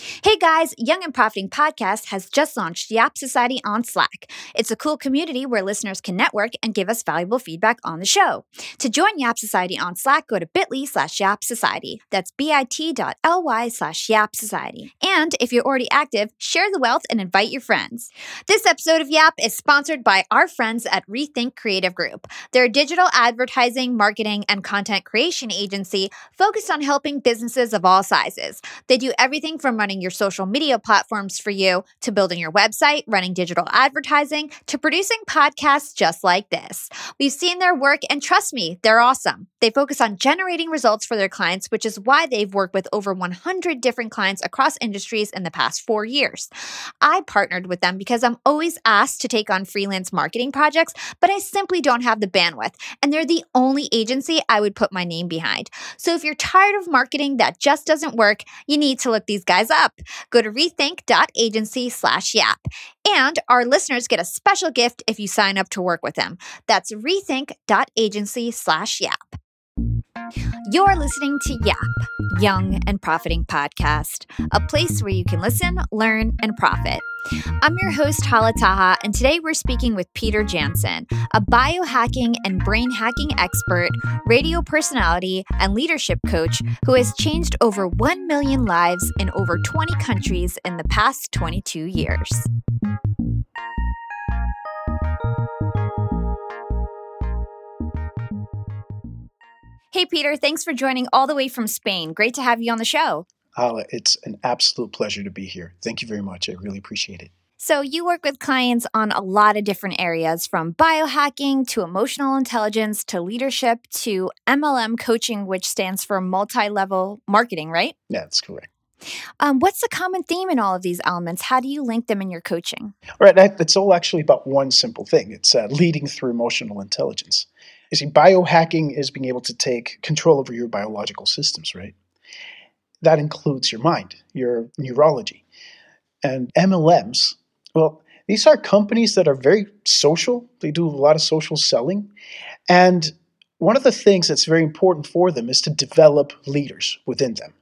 Hey guys, Young and Profiting Podcast has just launched Yap Society on Slack. It's a cool community where listeners can network and give us valuable feedback on the show. To join Yap Society on Slack, go to bit.ly slash Yap Society. That's bit.ly slash Yap Society. And if you're already active, share the wealth and invite your friends. This episode of Yap is sponsored by our friends at Rethink Creative Group. They're a digital advertising, marketing, and content creation agency focused on helping businesses of all sizes. They do everything from running running your social media platforms for you, to building your website, running digital advertising, to producing podcasts just like this. We've seen their work, and trust me, they're awesome. They focus on generating results for their clients, which is why they've worked with over 100 different clients across industries in the past four years. I partnered with them because I'm always asked to take on freelance marketing projects, but I simply don't have the bandwidth, and they're the only agency I would put my name behind. So if you're tired of marketing that just doesn't work, you need to look these guys up up. Go to rethink.agency slash yap. And our listeners get a special gift if you sign up to work with them. That's rethink.agency slash yap. You're listening to Yap, Young and Profiting Podcast, a place where you can listen, learn, and profit. I'm your host, Hala Taha, and today we're speaking with Peter Jansen, a biohacking and brain hacking expert, radio personality, and leadership coach who has changed over 1 million lives in over 20 countries in the past 22 years. Hey, Peter, thanks for joining all the way from Spain. Great to have you on the show. Hala, it's an absolute pleasure to be here. Thank you very much. I really appreciate it. So, you work with clients on a lot of different areas from biohacking to emotional intelligence to leadership to MLM coaching, which stands for multi level marketing, right? Yeah, that's correct. Um, what's the common theme in all of these elements? How do you link them in your coaching? All right, it's all actually about one simple thing it's uh, leading through emotional intelligence. You see, biohacking is being able to take control over your biological systems, right? That includes your mind, your neurology. And MLMs, well, these are companies that are very social. They do a lot of social selling. And one of the things that's very important for them is to develop leaders within them.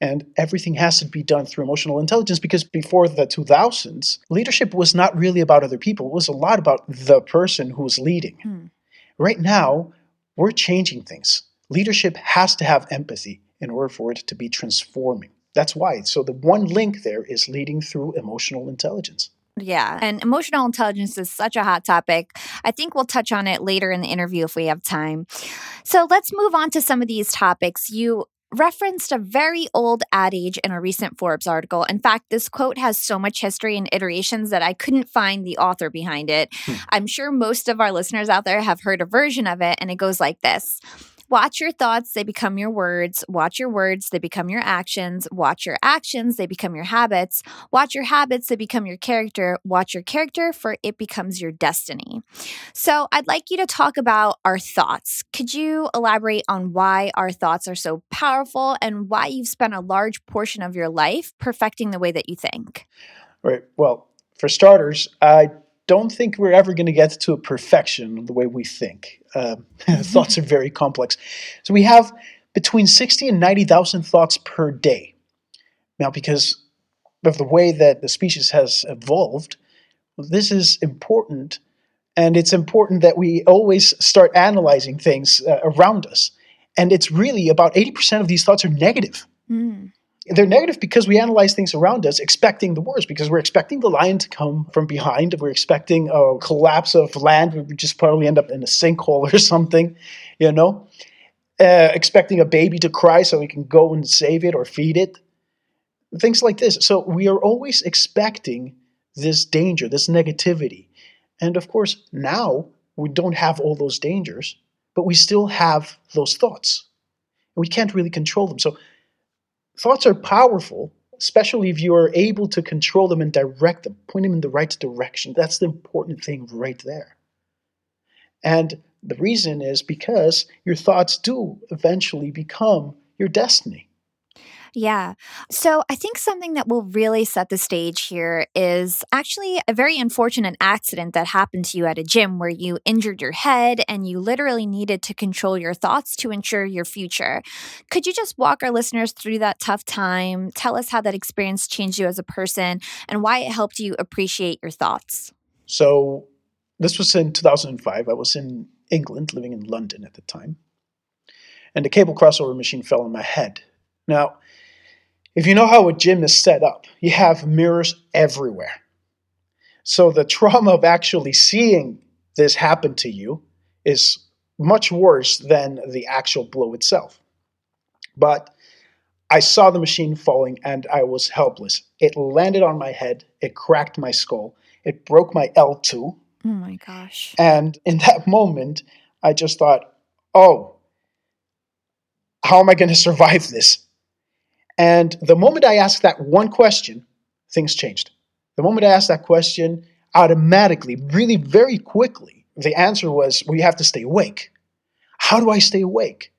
And everything has to be done through emotional intelligence because before the 2000s, leadership was not really about other people. It was a lot about the person who was leading. Hmm. Right now, we're changing things. Leadership has to have empathy in order for it to be transforming. That's why. So the one link there is leading through emotional intelligence. Yeah. And emotional intelligence is such a hot topic. I think we'll touch on it later in the interview if we have time. So let's move on to some of these topics. You referenced a very old adage in a recent Forbes article. In fact, this quote has so much history and iterations that I couldn't find the author behind it. Hmm. I'm sure most of our listeners out there have heard a version of it, and it goes like this Watch your thoughts, they become your words. Watch your words, they become your actions. Watch your actions, they become your habits. Watch your habits, they become your character. Watch your character, for it becomes your destiny. So, I'd like you to talk about our thoughts. Could you elaborate on why our thoughts are so powerful and why you've spent a large portion of your life perfecting the way that you think? Right. Well, for starters, I don't think we're ever going to get to a perfection the way we think. Uh, thoughts are very complex. So we have between 60 and 90,000 thoughts per day. Now, because of the way that the species has evolved, this is important. And it's important that we always start analyzing things uh, around us. And it's really about 80% of these thoughts are negative. Mm they're negative because we analyze things around us expecting the worst because we're expecting the lion to come from behind. We're expecting a collapse of land. We just probably end up in a sinkhole or something you know? Uh, expecting a baby to cry so we can go and save it or feed it. Things like this. So we are always expecting this danger this negativity. And of course now we don't have all those dangers but we still have those thoughts. We can't really control them. So thoughts are powerful, especially if you are able to control them and direct them, point them in the right direction. That's the important thing right there. And the reason is because your thoughts do eventually become your destiny. Yeah. So I think something that will really set the stage here is actually a very unfortunate accident that happened to you at a gym where you injured your head and you literally needed to control your thoughts to ensure your future. Could you just walk our listeners through that tough time? Tell us how that experience changed you as a person and why it helped you appreciate your thoughts. So this was in 2005. I was in England, living in London at the time. And the cable crossover machine fell on my head. Now, if you know how a gym is set up, you have mirrors everywhere. So the trauma of actually seeing this happen to you is much worse than the actual blow itself. But I saw the machine falling and I was helpless. It landed on my head, it cracked my skull, it broke my L2. Oh my gosh. And in that moment, I just thought, oh, how am I going to survive this? And the moment I asked that one question, things changed. The moment I asked that question, automatically, really very quickly, the answer was, well, you have to stay awake. How do I stay awake?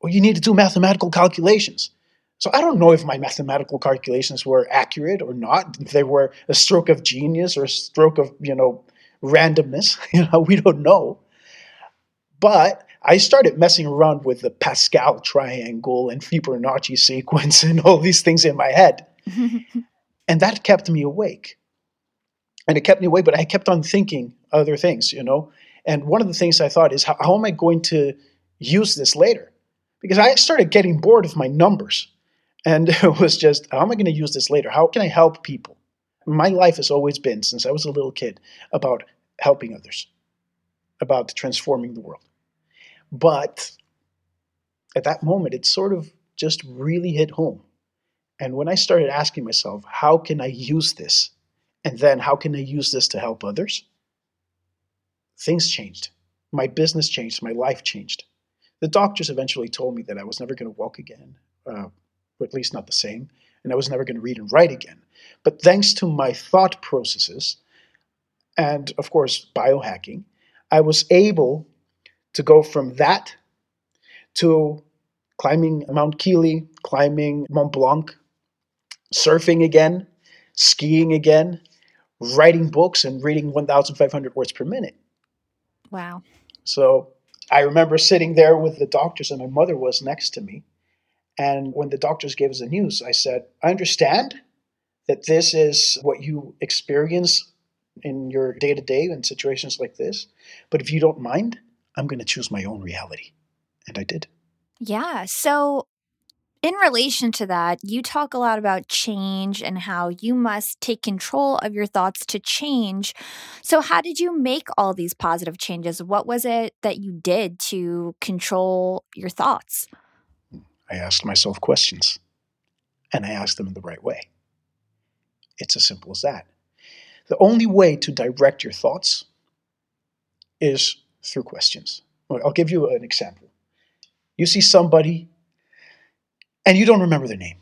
Well, you need to do mathematical calculations. So I don't know if my mathematical calculations were accurate or not, if they were a stroke of genius or a stroke of, you know, randomness. You know, we don't know. But I started messing around with the Pascal triangle and Fibonacci sequence and all these things in my head. and that kept me awake. And it kept me awake, but I kept on thinking other things, you know. And one of the things I thought is, how, how am I going to use this later? Because I started getting bored of my numbers. And it was just, how am I going to use this later? How can I help people? My life has always been, since I was a little kid, about helping others, about transforming the world. But at that moment, it sort of just really hit home. And when I started asking myself, how can I use this? And then how can I use this to help others? Things changed. My business changed. My life changed. The doctors eventually told me that I was never going to walk again, uh, or at least not the same, and I was never going to read and write again. But thanks to my thought processes and, of course, biohacking, I was able to go from that to climbing Mount Kili, climbing Mont Blanc, surfing again, skiing again, writing books, and reading 1,500 words per minute. Wow. So I remember sitting there with the doctors, and my mother was next to me. And when the doctors gave us the news, I said, I understand that this is what you experience in your day to day in situations like this. But if you don't mind, I'm going to choose my own reality. And I did. Yeah. So, in relation to that, you talk a lot about change and how you must take control of your thoughts to change. So, how did you make all these positive changes? What was it that you did to control your thoughts? I asked myself questions, and I asked them in the right way. It's as simple as that. The only way to direct your thoughts is through questions. I'll give you an example. You see somebody and you don't remember their name.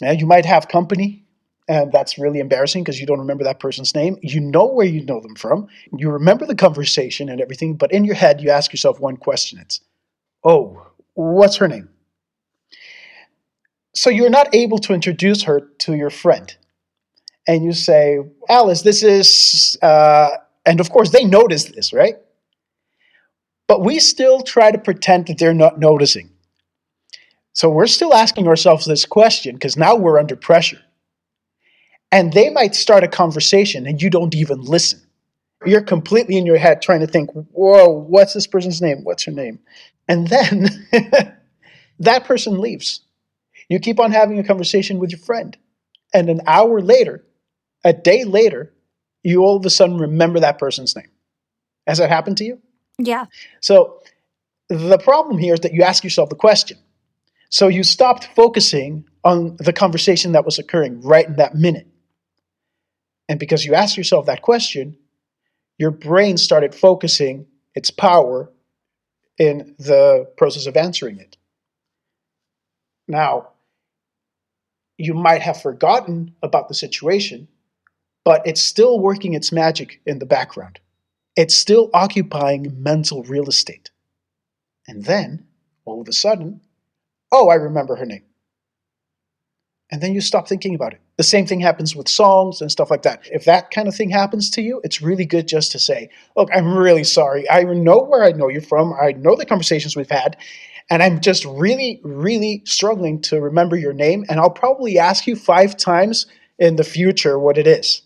Now, you might have company, and that's really embarrassing because you don't remember that person's name. You know where you know them from. You remember the conversation and everything, but in your head, you ask yourself one question it's, oh, what's her name? So you're not able to introduce her to your friend. And you say, Alice, this is, uh, and of course, they notice this, right? But we still try to pretend that they're not noticing. So we're still asking ourselves this question because now we're under pressure. And they might start a conversation and you don't even listen. You're completely in your head trying to think, whoa, what's this person's name? What's her name? And then that person leaves. You keep on having a conversation with your friend. And an hour later, a day later, you all of a sudden remember that person's name. Has that happened to you? Yeah. So the problem here is that you ask yourself the question. So you stopped focusing on the conversation that was occurring right in that minute. And because you asked yourself that question, your brain started focusing its power in the process of answering it. Now, you might have forgotten about the situation, but it's still working its magic in the background it's still occupying mental real estate. And then, all of a sudden, oh, I remember her name. and then you stop thinking about it. The same thing happens with songs and stuff like that. If that kind of thing happens to you, it's really good just to say, Look, I'm really sorry. I know where I know you're from. I know the conversations we've had. And I'm just really, really struggling to remember your name. And I'll probably ask you five times in the future what it is.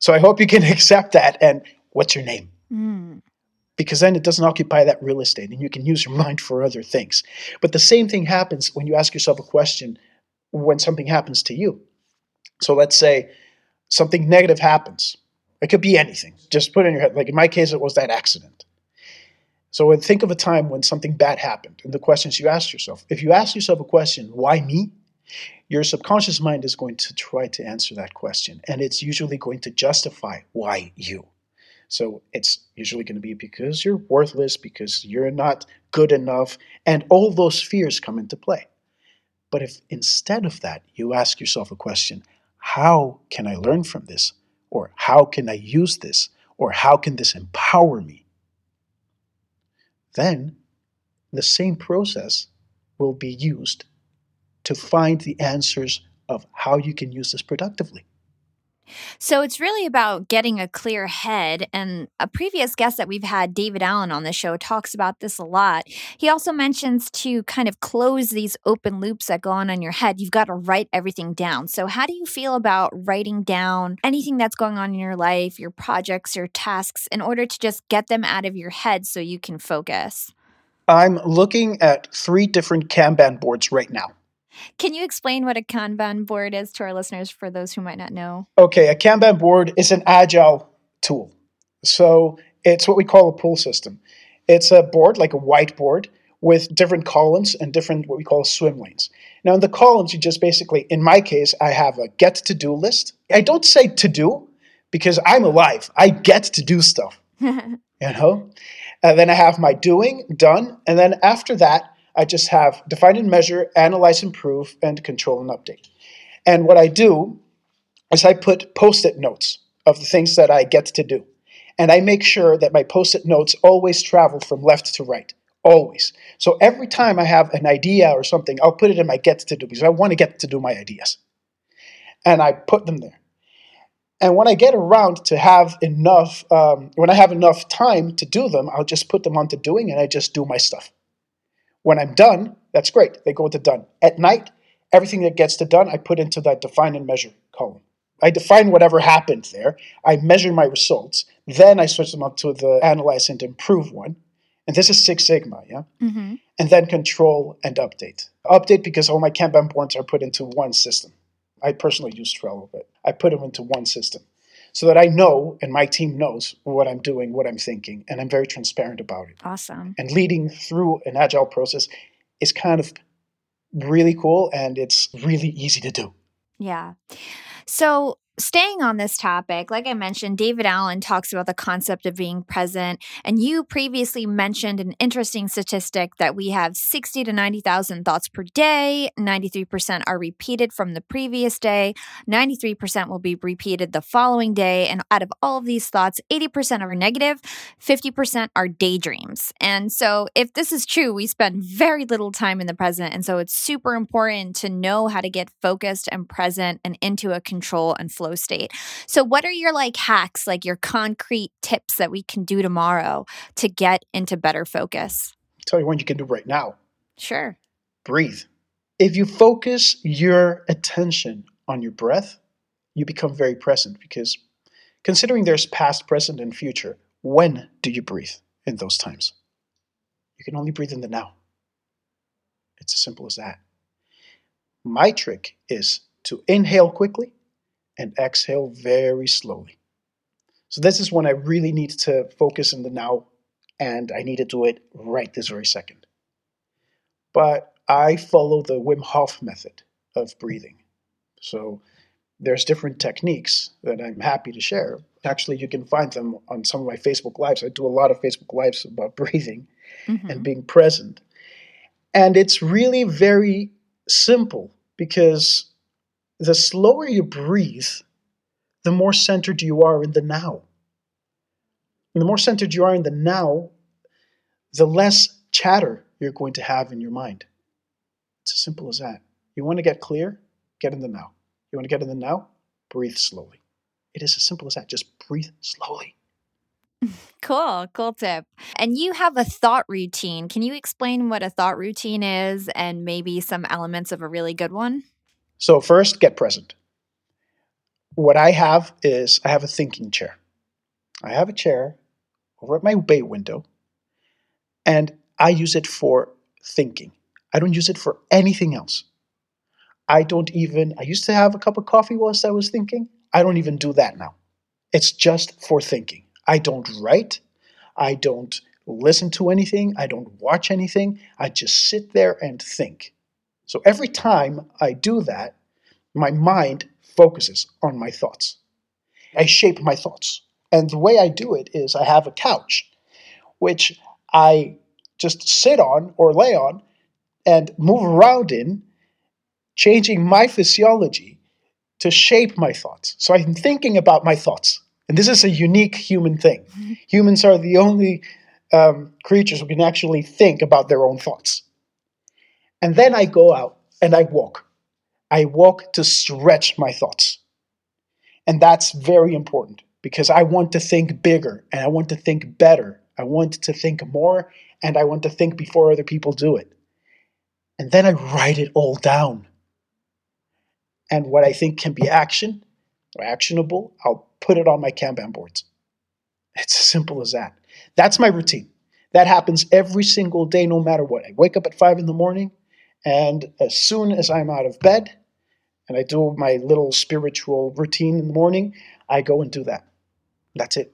So I hope you can accept that. And what's your name? Mm. Because then it doesn't occupy that real estate and you can use your mind for other things. But the same thing happens when you ask yourself a question when something happens to you. So let's say something negative happens. It could be anything. Just put it in your head. Like in my case, it was that accident. So think of a time when something bad happened and the questions you ask yourself. If you ask yourself a question, why me? Your subconscious mind is going to try to answer that question, and it's usually going to justify why you. So it's usually going to be because you're worthless, because you're not good enough, and all those fears come into play. But if instead of that, you ask yourself a question, how can I learn from this? Or how can I use this? Or how can this empower me? Then the same process will be used to find the answers of how you can use this productively. So it's really about getting a clear head. And a previous guest that we've had, David Allen, on the show, talks about this a lot. He also mentions to kind of close these open loops that go on in your head, you've got to write everything down. So, how do you feel about writing down anything that's going on in your life, your projects, your tasks, in order to just get them out of your head so you can focus? I'm looking at three different Kanban boards right now. Can you explain what a Kanban board is to our listeners for those who might not know? Okay, a Kanban board is an agile tool. So it's what we call a pull system. It's a board, like a whiteboard, with different columns and different what we call swim lanes. Now, in the columns, you just basically, in my case, I have a get to do list. I don't say to do because I'm alive. I get to do stuff, you know? And then I have my doing, done. And then after that, I just have define and measure, analyze, improve, and control and update. And what I do is I put post it notes of the things that I get to do. And I make sure that my post it notes always travel from left to right. Always. So every time I have an idea or something, I'll put it in my get to do because I want to get to do my ideas. And I put them there. And when I get around to have enough, um, when I have enough time to do them, I'll just put them onto doing and I just do my stuff. When I'm done, that's great. They go to done. At night, everything that gets to done, I put into that define and measure column. I define whatever happened there. I measure my results. Then I switch them up to the analyze and improve one. And this is Six Sigma, yeah? Mm-hmm. And then control and update. Update because all my Kanban boards are put into one system. I personally use Trello, but I put them into one system so that I know and my team knows what I'm doing, what I'm thinking, and I'm very transparent about it. Awesome. And leading through an agile process is kind of really cool and it's really easy to do. Yeah. So, staying on this topic, like I mentioned, David Allen talks about the concept of being present. And you previously mentioned an interesting statistic that we have 60 to 90,000 thoughts per day. 93% are repeated from the previous day. 93% will be repeated the following day. And out of all of these thoughts, 80% are negative, 50% are daydreams. And so, if this is true, we spend very little time in the present. And so, it's super important to know how to get focused and present and into a control and flow state. So, what are your like hacks, like your concrete tips that we can do tomorrow to get into better focus? I'll tell you one you can do right now Sure. breathe. If you focus your attention on your breath, you become very present because considering there's past, present, and future, when do you breathe in those times? You can only breathe in the now. It's as simple as that. My trick is to inhale quickly and exhale very slowly. So, this is when I really need to focus in the now, and I need to do it right this very second. But I follow the Wim Hof method of breathing. So, there's different techniques that I'm happy to share. Actually, you can find them on some of my Facebook Lives. I do a lot of Facebook Lives about breathing Mhm. and being present. And it's really very simple because the slower you breathe, the more centered you are in the now. And the more centered you are in the now, the less chatter you're going to have in your mind. It's as simple as that. You want to get clear? Get in the now. You want to get in the now? Breathe slowly. It is as simple as that. Just breathe slowly. Cool, cool tip. And you have a thought routine. Can you explain what a thought routine is and maybe some elements of a really good one? So, first, get present. What I have is I have a thinking chair. I have a chair over at my bay window, and I use it for thinking. I don't use it for anything else. I don't even, I used to have a cup of coffee whilst I was thinking. I don't even do that now. It's just for thinking. I don't write. I don't listen to anything. I don't watch anything. I just sit there and think. So every time I do that, my mind focuses on my thoughts. I shape my thoughts. And the way I do it is I have a couch, which I just sit on or lay on and move around in, changing my physiology to shape my thoughts. So I'm thinking about my thoughts. And this is a unique human thing. Mm-hmm. Humans are the only um, creatures who can actually think about their own thoughts. And then I go out and I walk. I walk to stretch my thoughts. And that's very important because I want to think bigger and I want to think better. I want to think more and I want to think before other people do it. And then I write it all down. And what I think can be action or actionable, I'll put it on my Kanban boards. It's as simple as that. That's my routine. That happens every single day, no matter what. I wake up at five in the morning, and as soon as I'm out of bed and I do my little spiritual routine in the morning, I go and do that. That's it.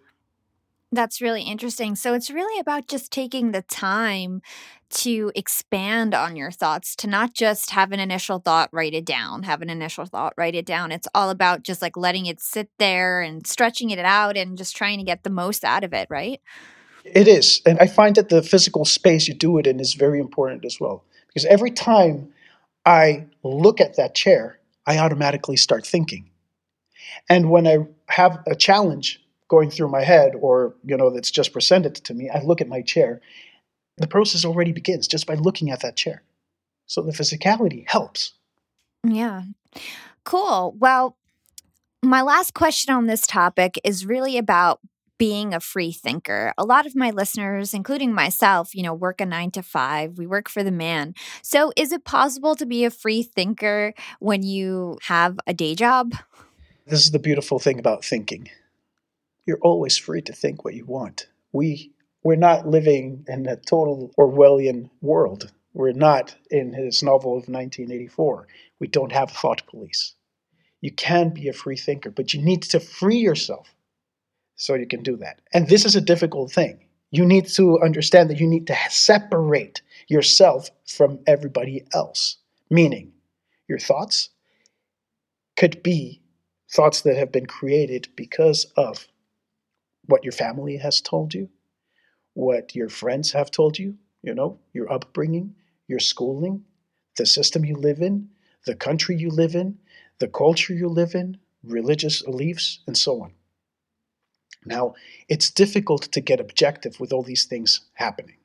That's really interesting. So it's really about just taking the time to expand on your thoughts, to not just have an initial thought, write it down, have an initial thought, write it down. It's all about just like letting it sit there and stretching it out and just trying to get the most out of it, right? It is. And I find that the physical space you do it in is very important as well. Because every time I look at that chair, I automatically start thinking. And when I have a challenge, going through my head or you know that's just presented to me i look at my chair. The process already begins just by looking at that chair. So the physicality helps. Yeah. Cool. Well my last question on this topic is really about being a free thinker. A lot of my listeners, including myself, you know, work a nine to five. We work for the man. So, is it possible to be a free thinker when you have a day job? This is the beautiful thing about thinking you're always free to think what you want. We we're not living in a total Orwellian world. We're not in his novel of 1984. We don't have thought police. You can be a free thinker, but you need to free yourself so you can do that. And this is a difficult thing. You need to understand that you need to separate yourself from everybody else, meaning your thoughts could be thoughts that have been created because of what your family has told you, what your friends have told you, you know, your upbringing, your schooling, the system you live in, the country you live in, the culture you live in, religious beliefs, and so on. Now, it's difficult to get objective with all these things happening.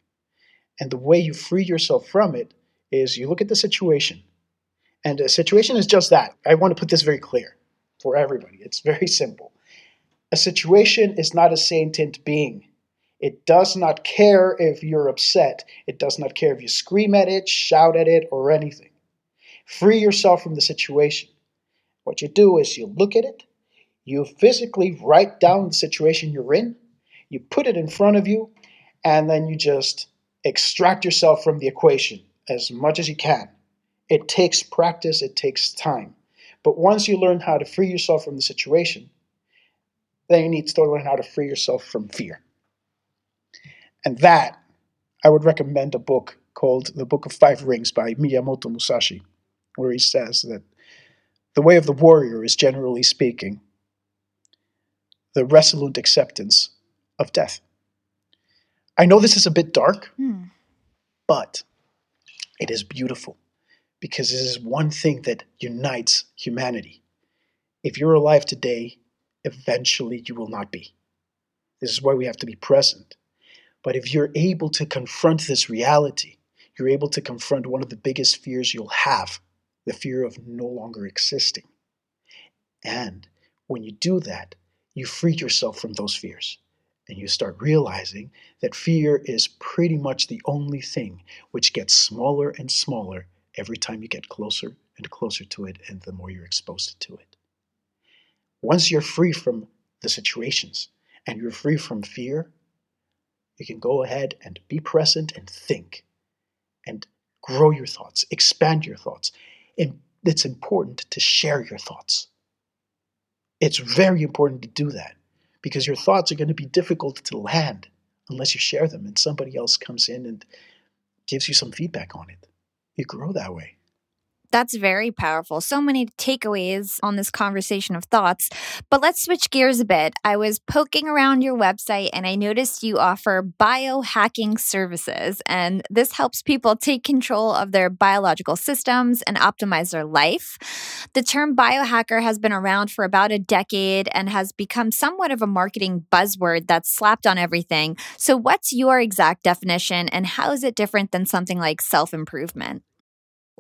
And the way you free yourself from it is you look at the situation. And a situation is just that. I want to put this very clear for everybody. It's very simple. A situation is not a sentient being. It does not care if you're upset. It does not care if you scream at it, shout at it, or anything. Free yourself from the situation. What you do is you look at it, you physically write down the situation you're in, you put it in front of you, and then you just extract yourself from the equation as much as you can. It takes practice, it takes time. But once you learn how to free yourself from the situation, then you need to learn how to free yourself from fear. And that, I would recommend a book called The Book of Five Rings by Miyamoto Musashi, where he says that the way of the warrior is, generally speaking, the resolute acceptance of death. I know this is a bit dark, hmm. but it is beautiful because this is one thing that unites humanity. If you're alive today, eventually you will not be. This is why we have to be present. But if you're able to confront this reality, you're able to confront one of the biggest fears you'll have, the fear of no longer existing. And when you do that, you free yourself from those fears. And you start realizing that fear is pretty much the only thing which gets smaller and smaller every time you get closer and closer to it, and the more you're exposed to it. Once you're free from the situations and you're free from fear, you can go ahead and be present and think and grow your thoughts, expand your thoughts. And it's important to share your thoughts. It's very important to do that because your thoughts are going to be difficult to land unless you share them and somebody else comes in and gives you some feedback on it. You grow that way. That's very powerful. So many takeaways on this conversation of thoughts. But let's switch gears a bit. I was poking around your website and I noticed you offer biohacking services. And this helps people take control of their biological systems and optimize their life. The term biohacker has been around for about a decade and has become somewhat of a marketing buzzword that's slapped on everything. So, what's your exact definition and how is it different than something like self improvement?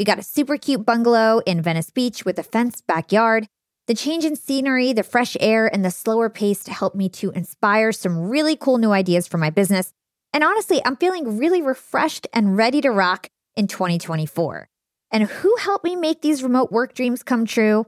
we got a super cute bungalow in Venice Beach with a fenced backyard. The change in scenery, the fresh air, and the slower pace helped me to inspire some really cool new ideas for my business. And honestly, I'm feeling really refreshed and ready to rock in 2024. And who helped me make these remote work dreams come true?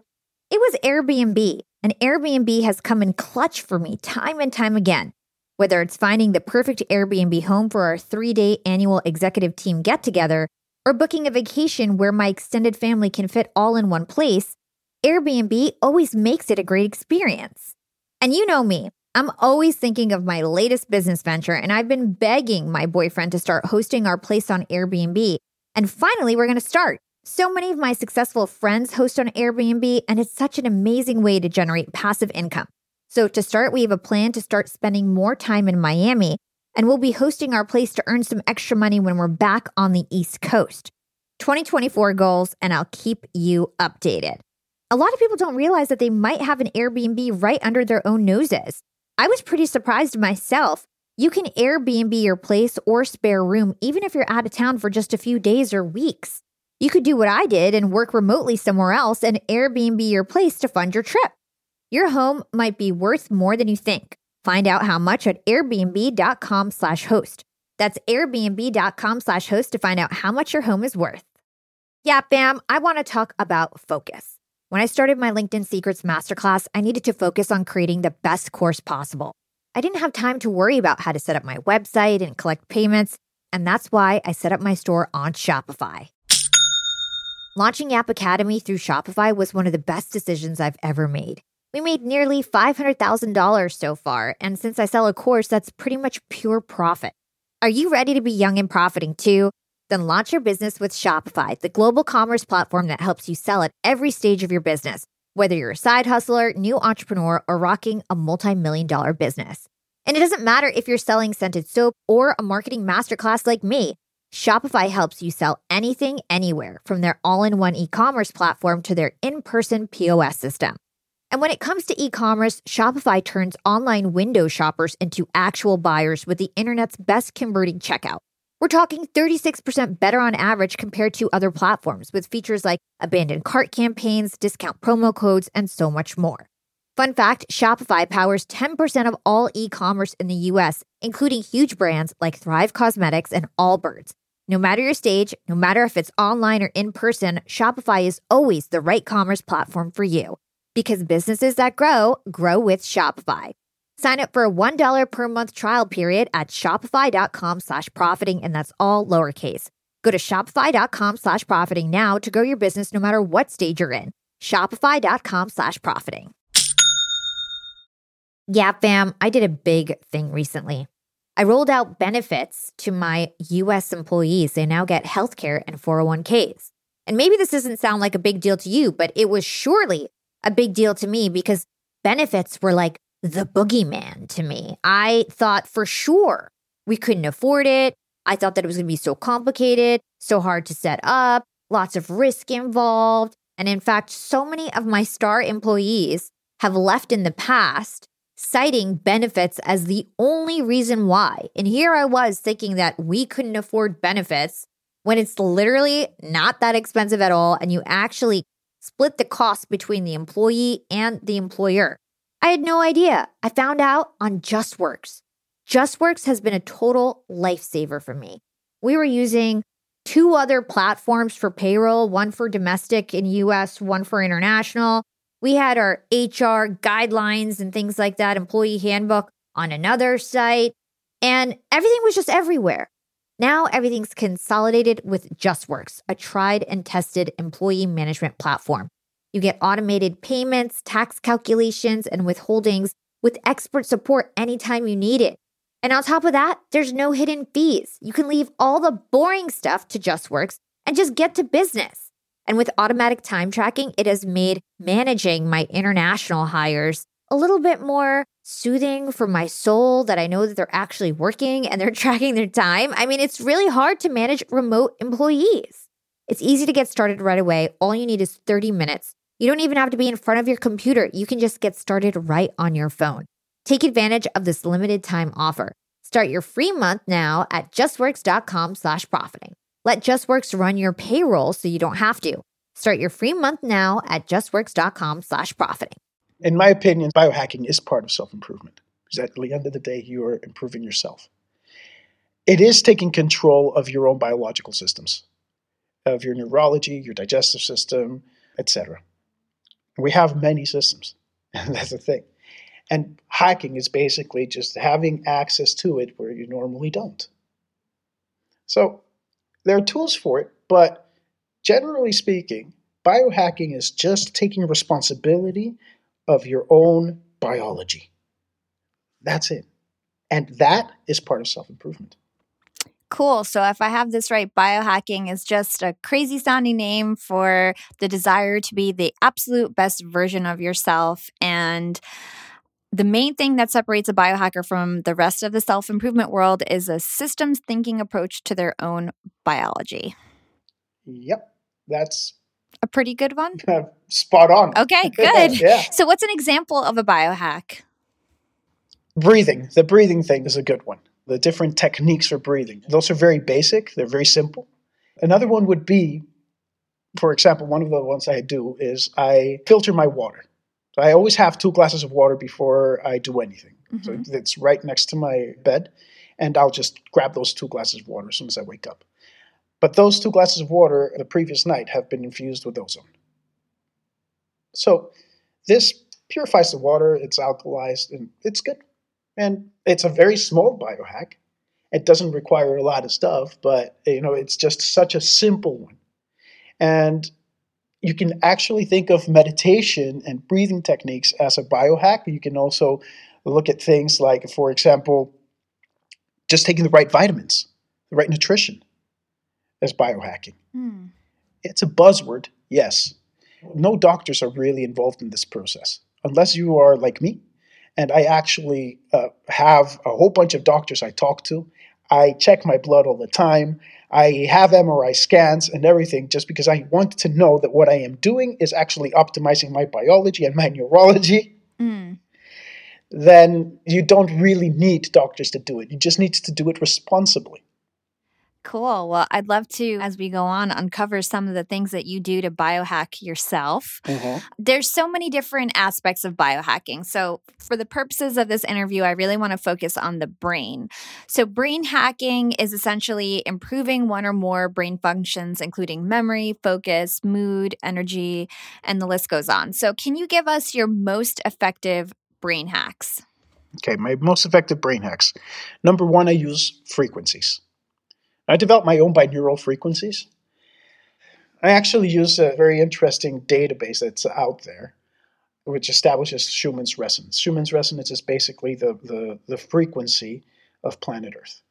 It was Airbnb. And Airbnb has come in clutch for me time and time again. Whether it's finding the perfect Airbnb home for our three day annual executive team get together or booking a vacation where my extended family can fit all in one place, Airbnb always makes it a great experience. And you know me, I'm always thinking of my latest business venture, and I've been begging my boyfriend to start hosting our place on Airbnb. And finally, we're to start. So many of my successful friends host on Airbnb, and it's such an amazing way to generate passive income. So, to start, we have a plan to start spending more time in Miami and we'll be hosting our place to earn some extra money when we're back on the East Coast. 2024 goals, and I'll keep you updated. A lot of people don't realize that they might have an Airbnb right under their own noses. I was pretty surprised myself. You can Airbnb your place or spare room even if you're out of town for just a few days or weeks. You could do what I did and work remotely somewhere else and Airbnb your place to fund your trip. Your home might be worth more than you think. Find out how much at airbnb.com slash host. That's airbnb.com slash host to find out how much your home is worth. Yeah, bam, I want to talk about focus. When I started my LinkedIn Secrets Masterclass, I needed to focus on creating the best course possible. I didn't have time to worry about how to set up my website and collect payments, and that's why I set up my store on Shopify. Launching Yap Academy through Shopify was one of the best decisions I've ever made. We made nearly $500,000 so far, and since I sell a course, that's pretty much pure profit. Are you ready to be young and profiting too? Then launch your business with Shopify, the global commerce platform that helps you sell at every stage of your business, whether you're a side hustler, new entrepreneur, or rocking a multi million dollar business. And it doesn't matter if you're selling scented soap or a marketing masterclass like me. Shopify helps you sell anything, anywhere, from their all in one e commerce platform to their in person POS system. And when it comes to e commerce, Shopify turns online window shoppers into actual buyers with the internet's best converting checkout. We're talking 36% better on average compared to other platforms with features like abandoned cart campaigns, discount promo codes, and so much more. Fun fact Shopify powers 10% of all e commerce in the US, including huge brands like Thrive Cosmetics and Allbirds. No matter your stage, no matter if it's online or in person, Shopify is always the right commerce platform for you because businesses that grow grow with Shopify. Sign up for a $1 per month trial period at shopify.com slash profiting, and that's all lowercase. Go to shopify.com slash profiting now to grow your business no matter what stage you're in. Shopify.com slash profiting. Yeah, fam, I did a big thing recently. I rolled out benefits to my US employees. They now get healthcare and 401ks. And maybe this doesn't sound like a big deal to you, but it was surely a big deal to me because benefits were like the boogeyman to me. I thought for sure we couldn't afford it. I thought that it was going to be so complicated, so hard to set up, lots of risk involved. And in fact, so many of my star employees have left in the past citing benefits as the only reason why. And here I was thinking that we couldn't afford benefits when it's literally not that expensive at all. And you actually split the cost between the employee and the employer. I had no idea. I found out on JustWorks. JustWorks has been a total lifesaver for me. We were using two other platforms for payroll, one for domestic in US, one for international. We had our HR guidelines and things like that, employee handbook on another site, and everything was just everywhere. Now everything's consolidated with JustWorks, a tried and tested employee management platform. You get automated payments, tax calculations, and withholdings with expert support anytime you need it. And on top of that, there's no hidden fees. You can leave all the boring stuff to JustWorks and just get to business. And with automatic time tracking, it has made managing my international hires a little bit more soothing for my soul that I know that they're actually working and they're tracking their time. I mean, it's really hard to manage remote employees. It's easy to get started right away. All you need is 30 minutes. You don't even have to be in front of your computer. You can just get started right on your phone. Take advantage of this limited time offer. Start your free month now at justworks.com slash profiting. Let JustWorks run your payroll so you don't have to. Start your free month now at justworks.com slash profiting. In my opinion, biohacking is part of self-improvement because at the end of the day, you are improving yourself. It is taking control of your own biological systems, of your neurology, your digestive system, etc. We have many systems, and that's the thing. And hacking is basically just having access to it where you normally don't. So there are tools for it, but generally speaking, biohacking is just taking responsibility of your own biology. That's it. And that is part of self improvement. Cool. So, if I have this right, biohacking is just a crazy sounding name for the desire to be the absolute best version of yourself. And the main thing that separates a biohacker from the rest of the self improvement world is a systems thinking approach to their own biology. Yep, that's a pretty good one. Spot on. Okay, good. yeah. So, what's an example of a biohack? Breathing. The breathing thing is a good one. The different techniques for breathing. Those are very basic, they're very simple. Another one would be, for example, one of the ones I do is I filter my water. So I always have two glasses of water before I do anything. Mm-hmm. So it's right next to my bed, and I'll just grab those two glasses of water as soon as I wake up. But those two glasses of water the previous night have been infused with ozone. So this purifies the water, it's alkalized, and it's good. And it's a very small biohack. It doesn't require a lot of stuff, but you know, it's just such a simple one. And you can actually think of meditation and breathing techniques as a biohack. You can also look at things like, for example, just taking the right vitamins, the right nutrition as biohacking. Mm. It's a buzzword, yes. No doctors are really involved in this process, unless you are like me. And I actually uh, have a whole bunch of doctors I talk to. I check my blood all the time. I have MRI scans and everything just because I want to know that what I am doing is actually optimizing my biology and my neurology. Mm. Then you don't really need doctors to do it. You just need to do it responsibly. Cool. Well, I'd love to, as we go on, uncover some of the things that you do to biohack yourself. Mm-hmm. There's so many different aspects of biohacking. So, for the purposes of this interview, I really want to focus on the brain. So, brain hacking is essentially improving one or more brain functions, including memory, focus, mood, energy, and the list goes on. So, can you give us your most effective brain hacks? Okay, my most effective brain hacks. Number one, I use frequencies. I developed my own binaural frequencies. I actually use a very interesting database that's out there, which establishes Schumann's resonance. Schumann's resonance is basically the, the, the frequency of planet Earth.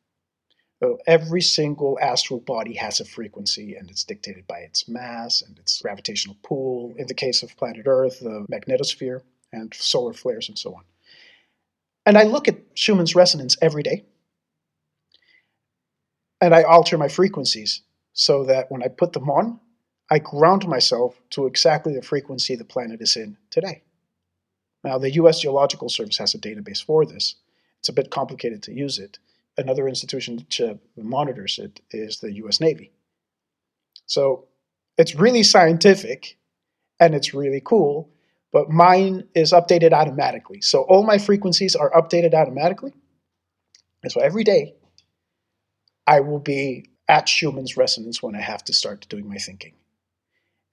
So every single astral body has a frequency and it's dictated by its mass and its gravitational pull. In the case of planet Earth, the magnetosphere and solar flares and so on. And I look at Schumann's resonance every day and I alter my frequencies so that when I put them on, I ground myself to exactly the frequency the planet is in today. Now, the US Geological Service has a database for this. It's a bit complicated to use it. Another institution that monitors it is the US Navy. So it's really scientific and it's really cool, but mine is updated automatically. So all my frequencies are updated automatically. And so every day I will be at Schumann's resonance when I have to start doing my thinking.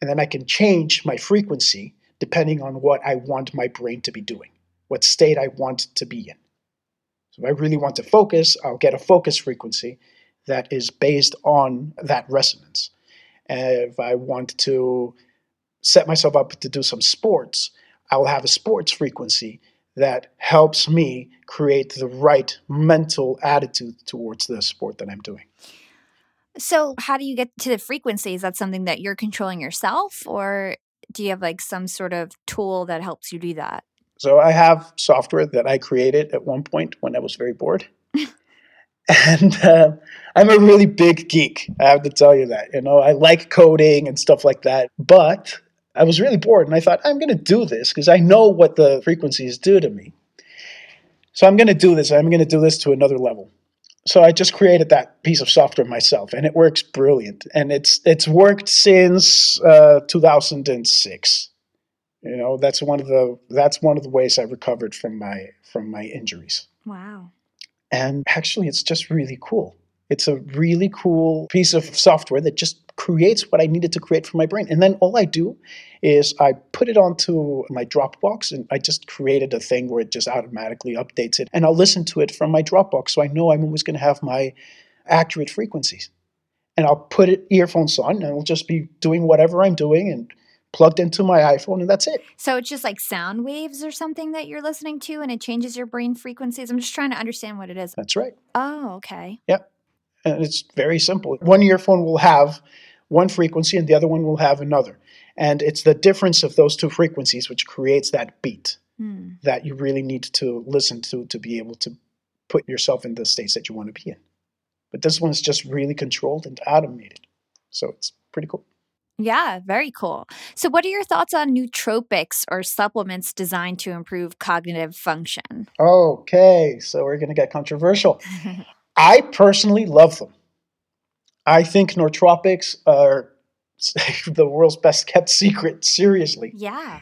And then I can change my frequency depending on what I want my brain to be doing, what state I want to be in. So if I really want to focus, I'll get a focus frequency that is based on that resonance. If I want to set myself up to do some sports, I will have a sports frequency that helps me create the right mental attitude towards the sport that I'm doing. So, how do you get to the frequency? Is that something that you're controlling yourself, or do you have like some sort of tool that helps you do that? So, I have software that I created at one point when I was very bored. and uh, I'm a really big geek. I have to tell you that. You know, I like coding and stuff like that. But I was really bored and I thought, I'm going to do this because I know what the frequencies do to me. So I'm going to do this. I'm going to do this to another level. So I just created that piece of software myself, and it works brilliant. And it's it's worked since uh, 2006. You know, that's one of the that's one of the ways I recovered from my from my injuries. Wow. And actually, it's just really cool. It's a really cool piece of software that just creates what I needed to create for my brain. And then all I do is I put it onto my Dropbox and I just created a thing where it just automatically updates it. And I'll listen to it from my Dropbox so I know I'm always going to have my accurate frequencies. And I'll put it earphones on and I'll just be doing whatever I'm doing and plugged into my iPhone and that's it. So it's just like sound waves or something that you're listening to and it changes your brain frequencies. I'm just trying to understand what it is. That's right. Oh, okay. Yep. And it's very simple. One earphone will have one frequency and the other one will have another. And it's the difference of those two frequencies which creates that beat mm. that you really need to listen to to be able to put yourself in the states that you want to be in. But this one's just really controlled and automated. So it's pretty cool. Yeah, very cool. So, what are your thoughts on nootropics or supplements designed to improve cognitive function? Okay, so we're going to get controversial. I personally love them. I think nootropics are the world's best kept secret. Seriously. Yeah.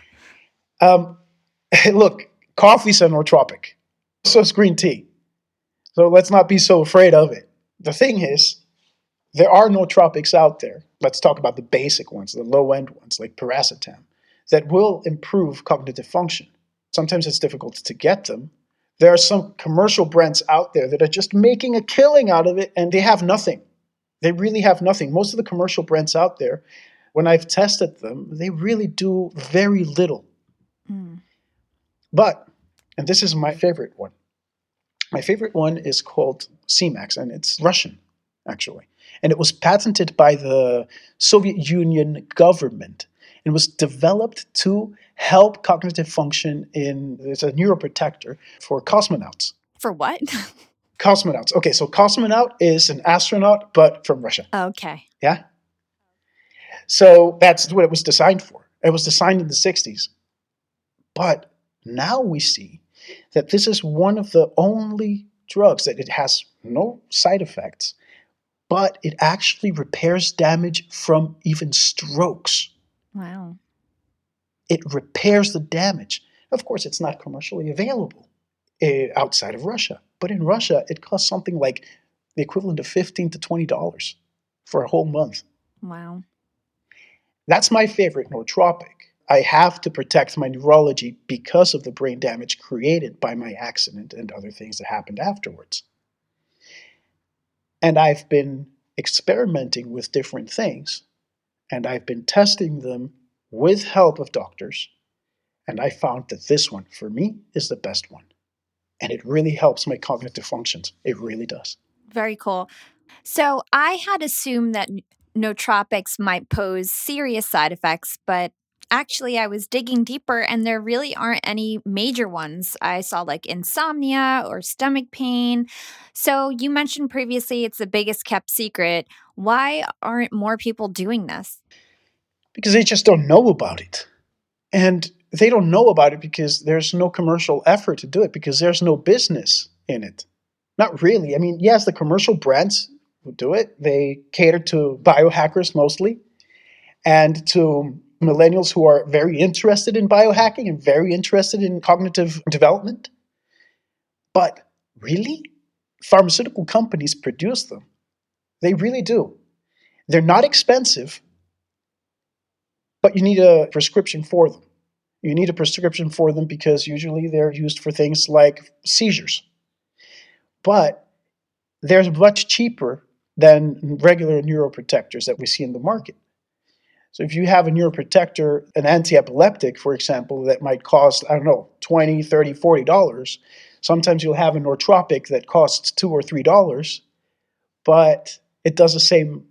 Um, look, coffee's a nootropic. So is green tea. So let's not be so afraid of it. The thing is, there are nootropics out there. Let's talk about the basic ones, the low end ones, like piracetam, that will improve cognitive function. Sometimes it's difficult to get them. There are some commercial brands out there that are just making a killing out of it and they have nothing. They really have nothing. Most of the commercial brands out there, when I've tested them, they really do very little. Mm. But, and this is my favorite one. My favorite one is called Semax, and it's Russian, actually. And it was patented by the Soviet Union government and was developed to help cognitive function in, it's a neuroprotector for cosmonauts. For what? Cosmonauts. Okay, so cosmonaut is an astronaut, but from Russia. Okay. Yeah. So that's what it was designed for. It was designed in the 60s. But now we see that this is one of the only drugs that it has no side effects, but it actually repairs damage from even strokes. Wow. It repairs the damage. Of course, it's not commercially available uh, outside of Russia. But in Russia, it costs something like the equivalent of fifteen to twenty dollars for a whole month. Wow. That's my favorite nootropic. I have to protect my neurology because of the brain damage created by my accident and other things that happened afterwards. And I've been experimenting with different things, and I've been testing them with help of doctors, and I found that this one, for me, is the best one and it really helps my cognitive functions. It really does. Very cool. So I had assumed that nootropics might pose serious side effects, but actually I was digging deeper and there really aren't any major ones. I saw like insomnia or stomach pain. So you mentioned previously it's the biggest kept secret. Why aren't more people doing this? Because they just don't know about it. And they don't know about it because there's no commercial effort to do it because there's no business in it. Not really. I mean, yes, the commercial brands do it, they cater to biohackers mostly and to millennials who are very interested in biohacking and very interested in cognitive development. But really, pharmaceutical companies produce them. They really do. They're not expensive, but you need a prescription for them. You need a prescription for them because usually they're used for things like seizures. But they're much cheaper than regular neuroprotectors that we see in the market. So if you have a neuroprotector, an anti-epileptic, for example, that might cost, I don't know, 20, 30, 40 dollars. Sometimes you'll have a nootropic that costs two or three dollars, but it does the same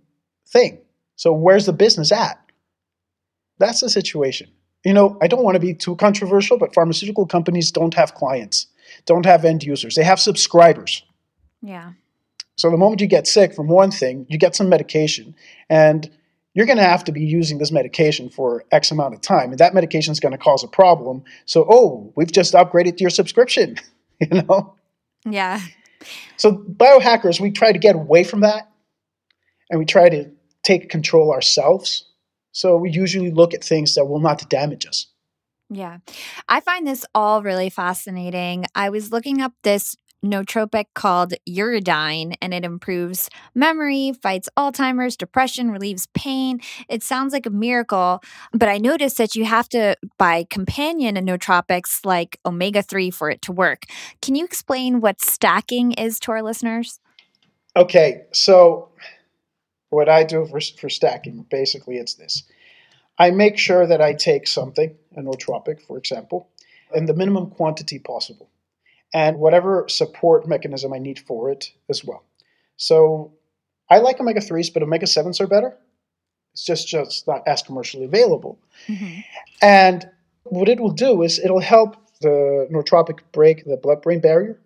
thing. So where's the business at? That's the situation. You know, I don't want to be too controversial, but pharmaceutical companies don't have clients, don't have end users. They have subscribers. Yeah. So the moment you get sick from one thing, you get some medication, and you're going to have to be using this medication for X amount of time, and that medication is going to cause a problem. So, oh, we've just upgraded to your subscription, you know. Yeah. So biohackers, we try to get away from that, and we try to take control ourselves. So we usually look at things that will not damage us. Yeah. I find this all really fascinating. I was looking up this nootropic called Uridine and it improves memory, fights Alzheimer's, depression, relieves pain. It sounds like a miracle, but I noticed that you have to buy companion nootropics like omega 3 for it to work. Can you explain what stacking is to our listeners? Okay, so what I do for, for stacking, basically, it's this. I make sure that I take something, a nootropic, for example, in the minimum quantity possible, and whatever support mechanism I need for it as well. So I like omega 3s, but omega 7s are better. It's just, just not as commercially available. Mm-hmm. And what it will do is it'll help the nootropic break the blood brain barrier,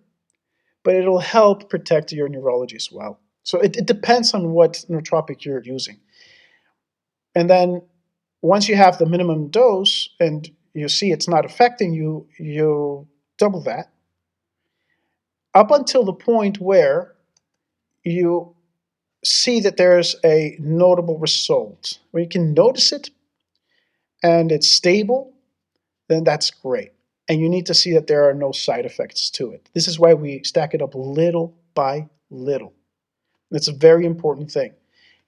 but it'll help protect your neurology as well. So it, it depends on what nootropic you're using. And then once you have the minimum dose and you see it's not affecting you, you double that up until the point where you see that there's a notable result. where you can notice it and it's stable, then that's great. And you need to see that there are no side effects to it. This is why we stack it up little by little. That's a very important thing.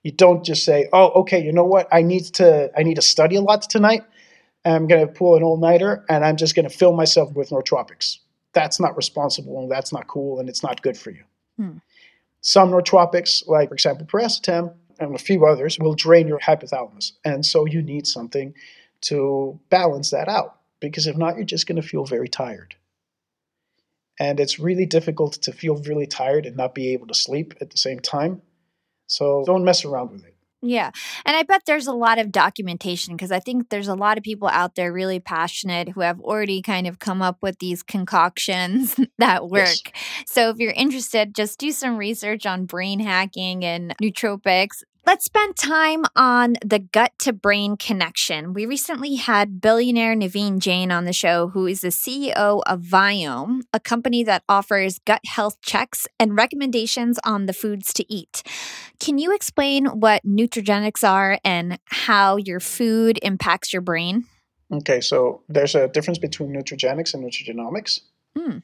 You don't just say, "Oh, okay, you know what? I need to I need to study a lot tonight. I'm going to pull an all-nighter and I'm just going to fill myself with nootropics." That's not responsible and that's not cool and it's not good for you. Hmm. Some nootropics, like for example piracetam and a few others, will drain your hypothalamus, and so you need something to balance that out. Because if not, you're just going to feel very tired. And it's really difficult to feel really tired and not be able to sleep at the same time. So don't mess around with it. Yeah. And I bet there's a lot of documentation because I think there's a lot of people out there really passionate who have already kind of come up with these concoctions that work. Yes. So if you're interested, just do some research on brain hacking and nootropics. Let's spend time on the gut to brain connection. We recently had billionaire Naveen Jain on the show, who is the CEO of Viome, a company that offers gut health checks and recommendations on the foods to eat. Can you explain what nutrigenetics are and how your food impacts your brain? Okay, so there's a difference between nutrigenetics and nutrigenomics. Hmm.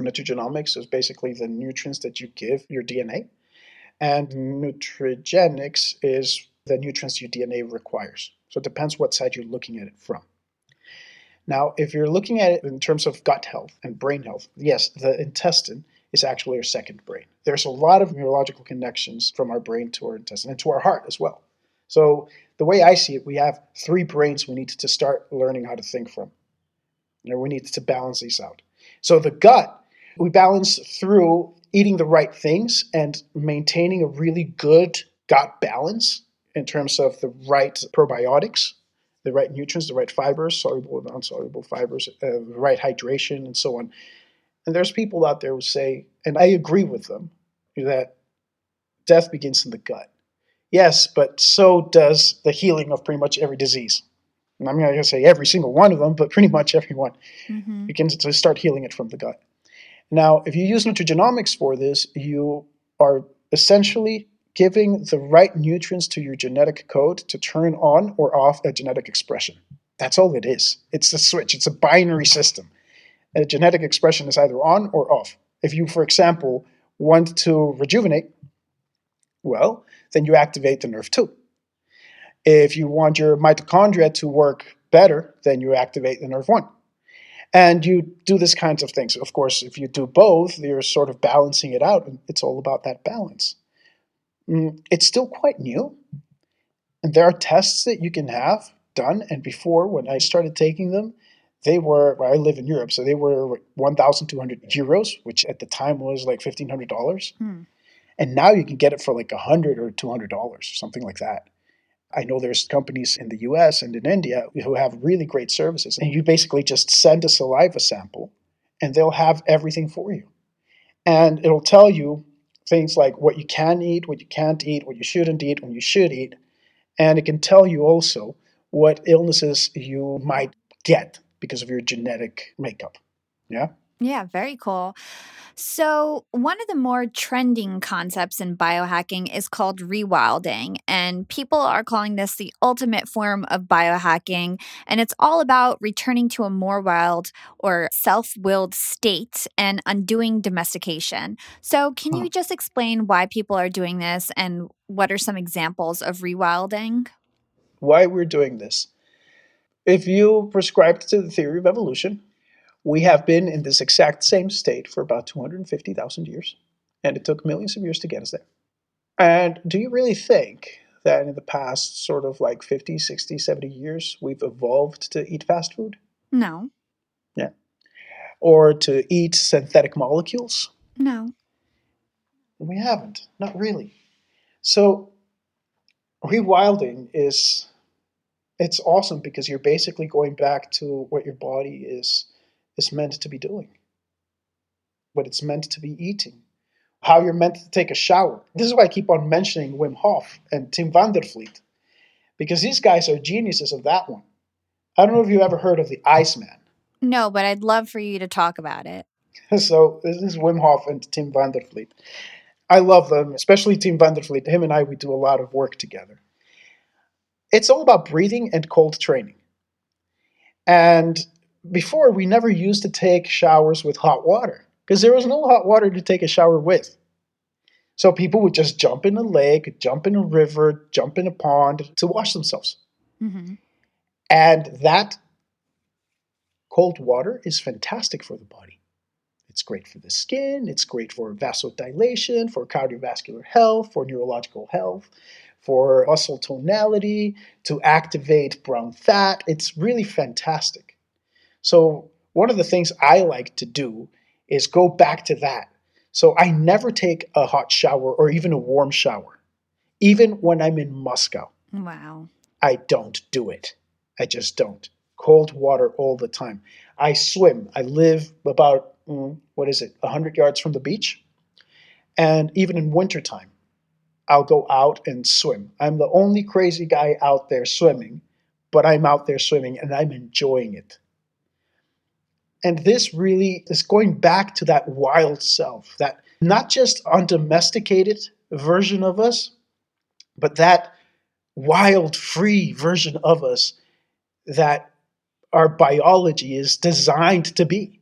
Nutrigenomics is basically the nutrients that you give your DNA, and nutrigenetics is the nutrients your DNA requires. So it depends what side you're looking at it from. Now, if you're looking at it in terms of gut health and brain health, yes, the intestine is actually our second brain. There's a lot of neurological connections from our brain to our intestine and to our heart as well. So the way I see it, we have three brains we need to start learning how to think from. Know, we need to balance these out. So the gut, we balance through eating the right things and maintaining a really good gut balance in terms of the right probiotics, the right nutrients, the right fibers, soluble and insoluble fibers, uh, the right hydration, and so on. And there's people out there who say, and I agree with them, that death begins in the gut. Yes, but so does the healing of pretty much every disease. And I'm not going to say every single one of them, but pretty much every one. Mm-hmm. You can start healing it from the gut. Now, if you use nutrigenomics for this, you are essentially giving the right nutrients to your genetic code to turn on or off a genetic expression. That's all it is. It's a switch, it's a binary system. A genetic expression is either on or off. If you, for example, want to rejuvenate, well, then you activate the NRF2. If you want your mitochondria to work better, then you activate the NRF1. And you do this kinds of things. Of course, if you do both, you're sort of balancing it out, and it's all about that balance. Mm, it's still quite new. And there are tests that you can have done. And before, when I started taking them, they were, well, I live in Europe, so they were 1,200 euros, which at the time was like $1,500. Hmm. And now you can get it for like 100 or $200, something like that. I know there's companies in the US and in India who have really great services. And you basically just send a saliva sample and they'll have everything for you. And it'll tell you things like what you can eat, what you can't eat, what you shouldn't eat, when you should eat. And it can tell you also what illnesses you might get because of your genetic makeup. Yeah. Yeah, very cool. So, one of the more trending concepts in biohacking is called rewilding, and people are calling this the ultimate form of biohacking. And it's all about returning to a more wild or self willed state and undoing domestication. So, can you just explain why people are doing this and what are some examples of rewilding? Why we're doing this. If you prescribe to the theory of evolution, we have been in this exact same state for about 250,000 years, and it took millions of years to get us there. And do you really think that in the past sort of like 50, 60, 70 years, we've evolved to eat fast food No, Yeah. or to eat synthetic molecules? no. We haven't, not really. So rewilding is it's awesome because you're basically going back to what your body is is meant to be doing. What it's meant to be eating. How you're meant to take a shower. This is why I keep on mentioning Wim Hof and Tim van der Vliet. Because these guys are geniuses of that one. I don't know if you ever heard of the Iceman. No, but I'd love for you to talk about it. so this is Wim Hof and Tim van der Vliet. I love them, especially Tim van der Vliet. Him and I, we do a lot of work together. It's all about breathing and cold training. And before, we never used to take showers with hot water because there was no hot water to take a shower with. So people would just jump in a lake, jump in a river, jump in a pond to wash themselves. hmm And that cold water is fantastic for the body. It's great for the skin, it's great for vasodilation, for cardiovascular health, for neurological health, for muscle tonality, to activate brown fat. It's really fantastic. So, one of the things I like to do is go back to that. So, I never take a hot shower or even a warm shower, even when I'm in Moscow. Wow. I don't do it. I just don't. Cold water all the time. I swim. I live about, mm, what is it, 100 yards from the beach. And even in wintertime, I'll go out and swim. I'm the only crazy guy out there swimming, but I'm out there swimming and I'm enjoying it. And this really is going back to that wild self, that not just undomesticated version of us, but that wild, free version of us that our biology is designed to be.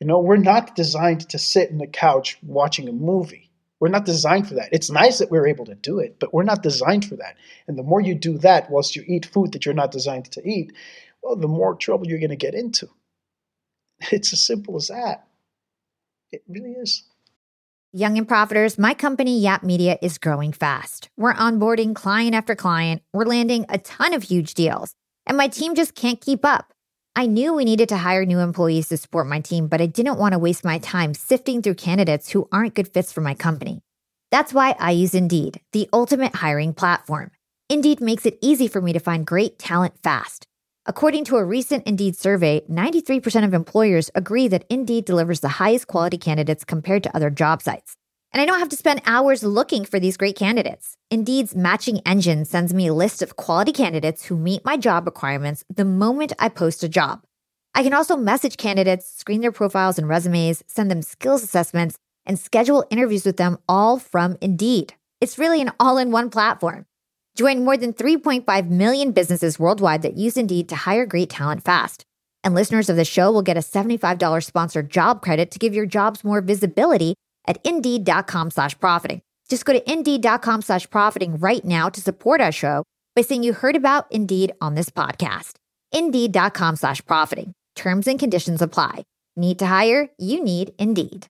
You know, we're not designed to sit in the couch watching a movie. We're not designed for that. It's nice that we're able to do it, but we're not designed for that. And the more you do that whilst you eat food that you're not designed to eat, well, the more trouble you're going to get into. It's as simple as that. It really is. Young and Profiters, my company, Yap Media, is growing fast. We're onboarding client after client. We're landing a ton of huge deals. And my team just can't keep up. I knew we needed to hire new employees to support my team, but I didn't want to waste my time sifting through candidates who aren't good fits for my company. That's why I use Indeed, the ultimate hiring platform. Indeed makes it easy for me to find great talent fast. According to a recent Indeed survey, 93% of employers agree that Indeed delivers the highest quality candidates compared to other job sites. And I don't have to spend hours looking for these great candidates. Indeed's matching engine sends me a list of quality candidates who meet my job requirements the moment I post a job. I can also message candidates, screen their profiles and resumes, send them skills assessments, and schedule interviews with them all from Indeed. It's really an all in one platform. Join more than 3.5 million businesses worldwide that use Indeed to hire great talent fast. And listeners of the show will get a $75 sponsored job credit to give your jobs more visibility at Indeed.com slash profiting. Just go to Indeed.com slash profiting right now to support our show by saying you heard about Indeed on this podcast. Indeed.com slash profiting. Terms and conditions apply. Need to hire? You need Indeed.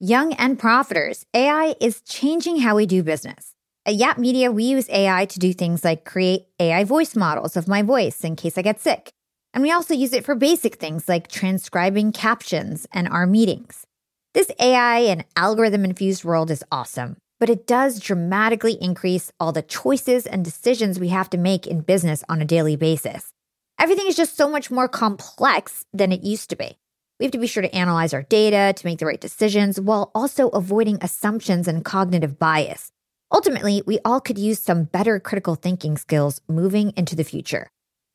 Young and profiters, AI is changing how we do business. At Yap Media, we use AI to do things like create AI voice models of my voice in case I get sick. And we also use it for basic things like transcribing captions and our meetings. This AI and algorithm infused world is awesome, but it does dramatically increase all the choices and decisions we have to make in business on a daily basis. Everything is just so much more complex than it used to be. We have to be sure to analyze our data to make the right decisions while also avoiding assumptions and cognitive bias. Ultimately, we all could use some better critical thinking skills moving into the future.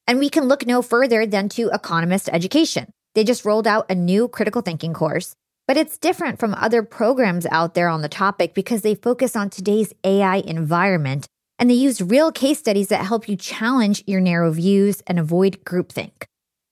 And we can look no further than to Economist Education. They just rolled out a new critical thinking course, but it's different from other programs out there on the topic because they focus on today's AI environment and they use real case studies that help you challenge your narrow views and avoid groupthink.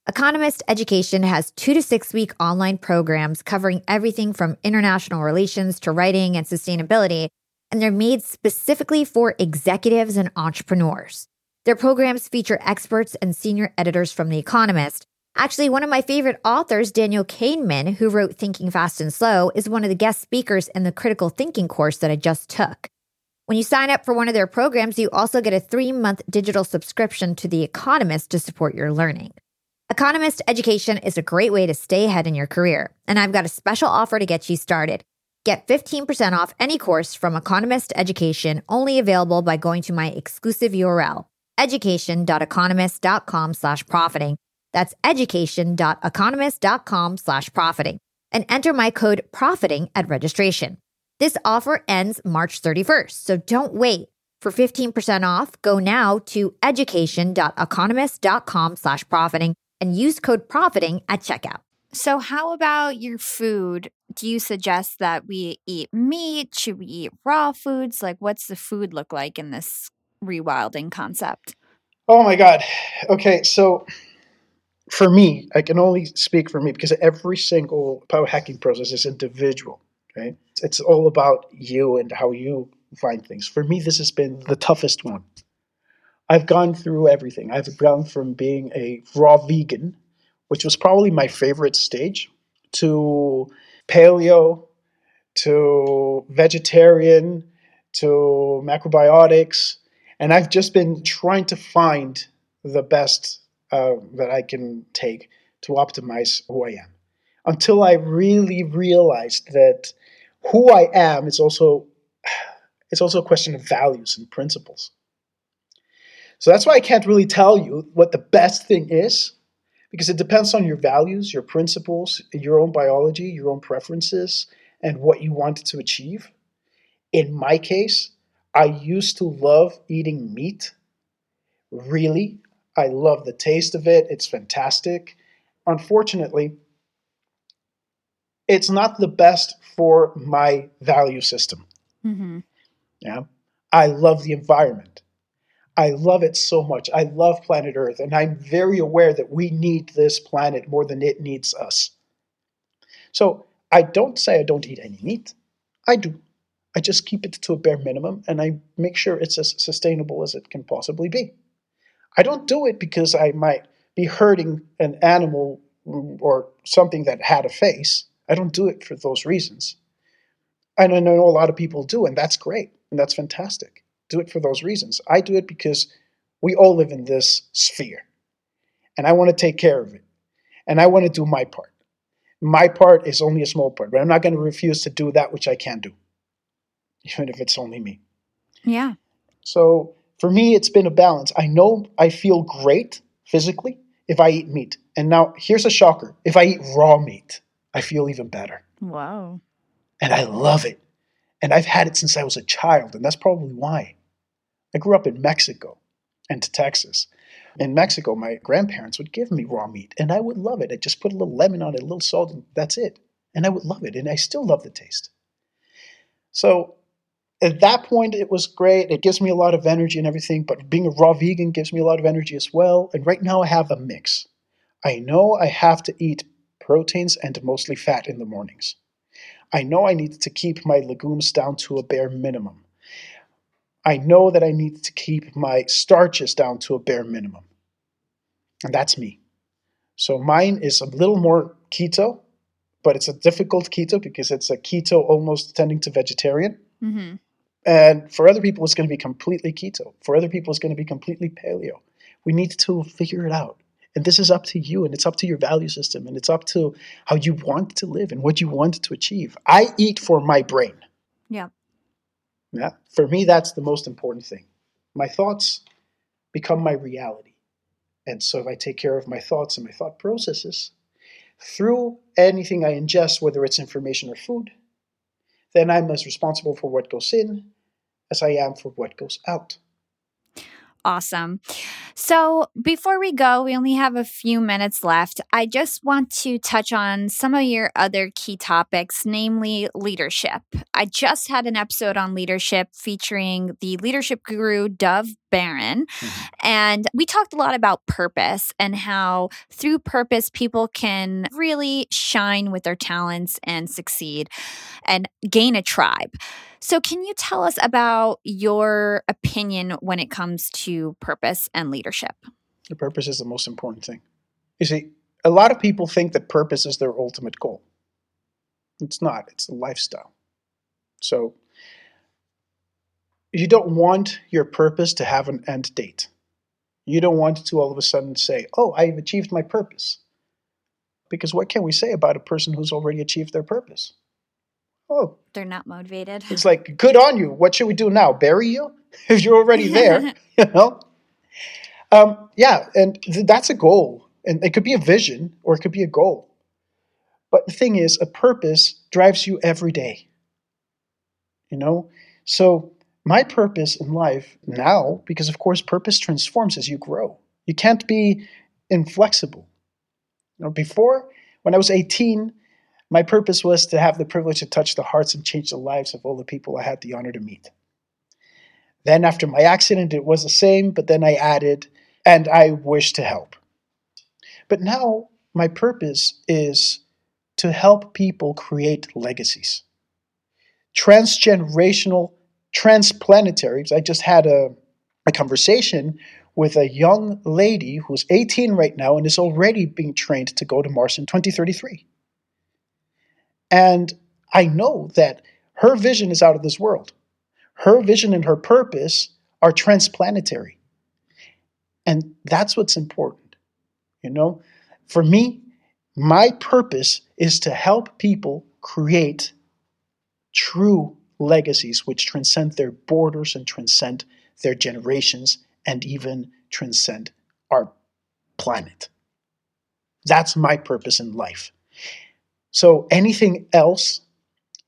Economist Education has two to six week online programs covering everything from international relations to writing and sustainability and they're made specifically for executives and entrepreneurs. Their programs feature experts and senior editors from The Economist. Actually, one of my favorite authors, Daniel Kahneman, who wrote Thinking Fast and Slow, is one of the guest speakers in the critical thinking course that I just took. When you sign up for one of their programs, you also get a three month digital subscription to The Economist to support your learning. Economist education is a great way to stay ahead in your career, and I've got a special offer to get you started. Get 15% off any course from Economist Education only available by going to my exclusive URL, education.economist.com slash profiting. That's education.economist.com slash profiting and enter my code profiting at registration. This offer ends March 31st, so don't wait. For 15% off, go now to education.economist.com slash profiting and use code profiting at checkout. So, how about your food? Do you suggest that we eat meat? Should we eat raw foods? Like, what's the food look like in this rewilding concept? Oh my God. Okay, so for me, I can only speak for me because every single biohacking process is individual. Okay, it's all about you and how you find things. For me, this has been the toughest one. I've gone through everything. I've gone from being a raw vegan which was probably my favorite stage, to paleo, to vegetarian, to macrobiotics. And I've just been trying to find the best uh, that I can take to optimize who I am. Until I really realized that who I am is also it's also a question of values and principles. So that's why I can't really tell you what the best thing is because it depends on your values, your principles, your own biology, your own preferences, and what you wanted to achieve. In my case, I used to love eating meat. Really, I love the taste of it. It's fantastic. Unfortunately, it's not the best for my value system. Mm-hmm. Yeah, I love the environment. I love it so much. I love planet Earth, and I'm very aware that we need this planet more than it needs us. So I don't say I don't eat any meat. I do. I just keep it to a bare minimum and I make sure it's as sustainable as it can possibly be. I don't do it because I might be hurting an animal mm, or something that had a face. I don't do it for those reasons. And I know a lot of people do, and that's great and that's fantastic do it for those reasons. I do it because we all live in this sphere and I want to take care of it. and I want to do my part. My part is only a small part, but I'm not going to refuse to do that which I can do, even if it's only me. Yeah. So for me, it's been a balance. I know I feel great physically if I eat meat. And now here's a shocker if I eat raw meat, I feel even better. Wow. And I love it. And I've had it since I was a child, and that's probably why. I grew up in Mexico and to Texas. In Mexico, my grandparents would give me raw meat, and I would love it. I just put a little lemon on it, a little salt, and that's it. And I would love it, and I still love the taste. So at that point, it was great. It gives me a lot of energy and everything, but being a raw vegan gives me a lot of energy as well. And right now, I have a mix. I know I have to eat proteins and mostly fat in the mornings. I know I need to keep my legumes down to a bare minimum. I know that I need to keep my starches down to a bare minimum. And that's me. So mine is a little more keto, but it's a difficult keto because it's a keto almost tending to vegetarian. Mm-hmm. And for other people, it's going to be completely keto. For other people, it's going to be completely paleo. We need to figure it out. And this is up to you, and it's up to your value system, and it's up to how you want to live and what you want to achieve. I eat for my brain. Yeah. Yeah. For me, that's the most important thing. My thoughts become my reality. And so if I take care of my thoughts and my thought processes through anything I ingest, whether it's information or food, then I'm as responsible for what goes in as I am for what goes out. Awesome. So, before we go, we only have a few minutes left. I just want to touch on some of your other key topics, namely leadership. I just had an episode on leadership featuring the leadership guru, Dov Baron. Mhm. And we talked a lot about purpose and how through purpose, people can really shine with their talents and succeed and gain a tribe. So, can you tell us about your opinion when it comes to purpose and leadership? The purpose is the most important thing. You see, a lot of people think that purpose is their ultimate goal. It's not, it's a lifestyle. So, you don't want your purpose to have an end date. You don't want to all of a sudden say, Oh, I've achieved my purpose. Because what can we say about a person who's already achieved their purpose? Oh, They're not motivated. it's like, good on you. What should we do now? Bury you? if you're already there, you know? Um, yeah, and th- that's a goal. And it could be a vision or it could be a goal. But the thing is, a purpose drives you every day. You know? So, my purpose in life now, because of course, purpose transforms as you grow. You can't be inflexible. You know, before, when I was 18, my purpose was to have the privilege to touch the hearts and change the lives of all the people I had the honor to meet. Then, after my accident, it was the same, but then I added, and I wish to help. But now, my purpose is to help people create legacies. Transgenerational, transplanetary. I just had a, a conversation with a young lady who's 18 right now and is already being trained to go to Mars in 2033. And I know that her vision is out of this world. Her vision and her purpose are transplanetary. And that's what's important. You know, for me, my purpose is to help people create true legacies which transcend their borders and transcend their generations and even transcend our planet. That's my purpose in life. So anything else,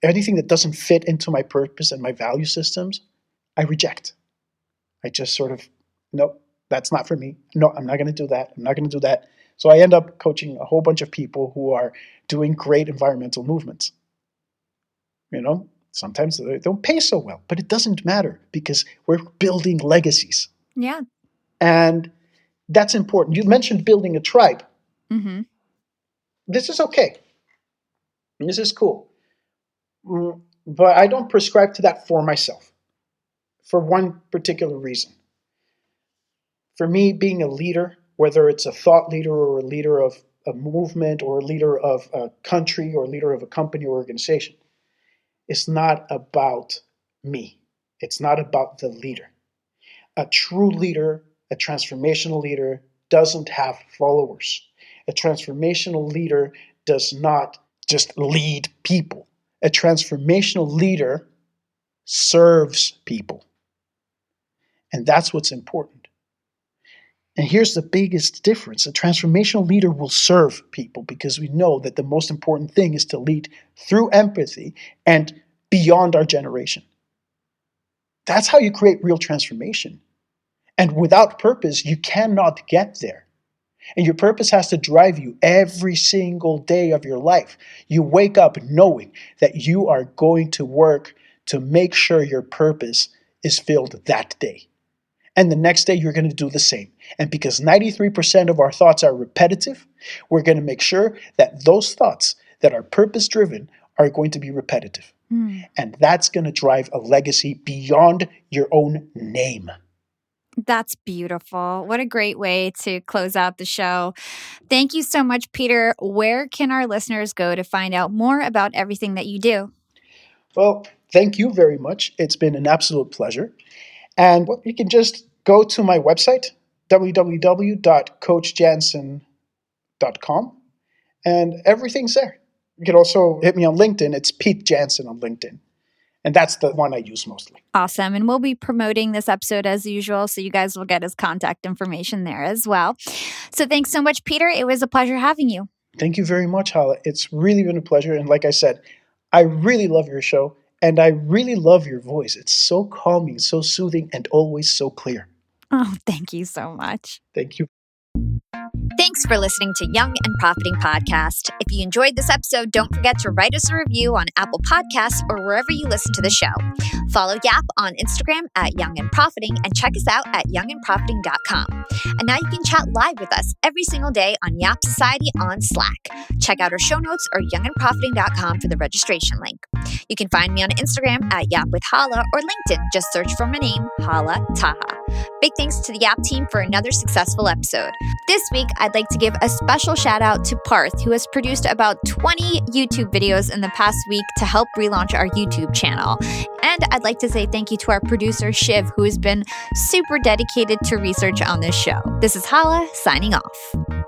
anything that doesn't fit into my purpose and my value systems, I reject. I just sort of, nope, that's not for me. No, I'm not going to do that. I'm not going to do that. So I end up coaching a whole bunch of people who are doing great environmental movements. You know, sometimes they don't pay so well, but it doesn't matter because we're building legacies. Yeah. And that's important. You mentioned building a tribe. Mm-hmm. This is okay. This is cool. Mm, But I don't prescribe to that for myself for one particular reason. For me, being a leader, whether it's a thought leader or a leader of a movement or a leader of a country or leader of a company or organization, it's not about me. It's not about the leader. A true leader, a transformational leader, doesn't have followers. A transformational leader does not just lead people, a transformational leader serves people. And that's what's important. And here's the biggest difference a transformational leader will serve people because we know that the most important thing is to lead through empathy and beyond our generation. That's how you create real transformation. And without purpose, you cannot get there. And your purpose has to drive you every single day of your life. You wake up knowing that you are going to work to make sure your purpose is filled that day. And the next day, you're going to do the same. And because 93% of our thoughts are repetitive, we're going to make sure that those thoughts that are purpose driven are going to be repetitive. Mm. And that's going to drive a legacy beyond your own name. That's beautiful. What a great way to close out the show. Thank you so much, Peter. Where can our listeners go to find out more about everything that you do? Well, thank you very much. It's been an absolute pleasure. And you can just go to my website, www.coachjansen.com, and everything's there. You can also hit me on LinkedIn. It's Pete Jansen on LinkedIn. And that's the one I use mostly. Awesome. And we'll be promoting this episode as usual. So you guys will get his contact information there as well. So thanks so much, Peter. It was a pleasure having you. Thank you very much, Hala. It's really been a pleasure. And like I said, I really love your show. And I really love your voice. It's so calming, so soothing, and always so clear. Oh, thank you so much. Thank you. Thanks for listening to Young and Profiting Podcast. If you enjoyed this episode, don't forget to write us a review on Apple Podcasts or wherever you listen to the show. Follow Yap on Instagram at Young and Profiting and check us out at youngandprofiting.com. And now you can chat live with us every single day on Yap Society on Slack. Check out our show notes or youngandprofiting.com for the registration link. You can find me on Instagram at Yap with Hala or LinkedIn. Just search for my name, Hala Taha. Big thanks to the Yap team for another successful episode. This week, I'd like to give a special shout out to Parth, who has produced about 20 YouTube videos in the past week to help relaunch our YouTube channel. And I'd like to say thank you to our producer, Shiv, who has been super dedicated to research on this show. This is Hala signing off.